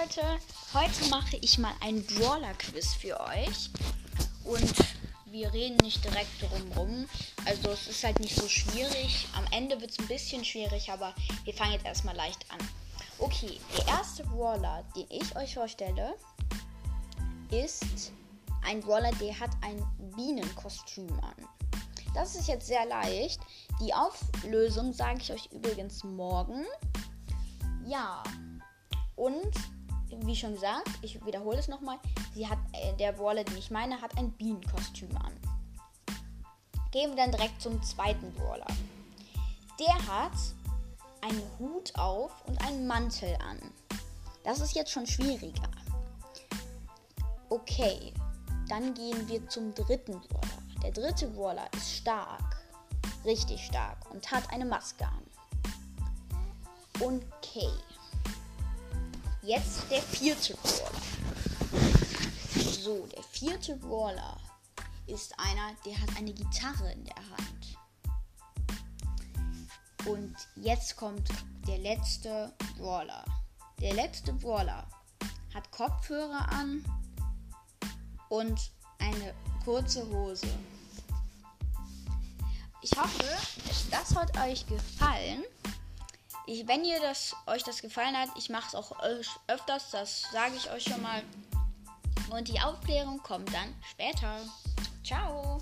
Leute, heute mache ich mal ein Brawler-Quiz für euch. Und wir reden nicht direkt drum rum. Also es ist halt nicht so schwierig. Am Ende wird es ein bisschen schwierig, aber wir fangen jetzt erstmal leicht an. Okay, der erste Brawler, den ich euch vorstelle, ist ein Brawler, der hat ein Bienenkostüm an. Das ist jetzt sehr leicht. Die Auflösung sage ich euch übrigens morgen. Ja, und wie schon gesagt, ich wiederhole es nochmal, sie hat, äh, der Brawler, den ich meine, hat ein Bienenkostüm an. Gehen wir dann direkt zum zweiten Brawler. Der hat einen Hut auf und einen Mantel an. Das ist jetzt schon schwieriger. Okay, dann gehen wir zum dritten Brawler. Der dritte Brawler ist stark, richtig stark und hat eine Maske an. Okay. Jetzt der vierte Brawler. So, der vierte Brawler ist einer, der hat eine Gitarre in der Hand. Und jetzt kommt der letzte Brawler. Der letzte Brawler hat Kopfhörer an und eine kurze Hose. Ich hoffe, das hat euch gefallen. Ich, wenn ihr das, euch das gefallen hat, ich mache es auch öfters, das sage ich euch schon mal. Und die Aufklärung kommt dann später. Ciao.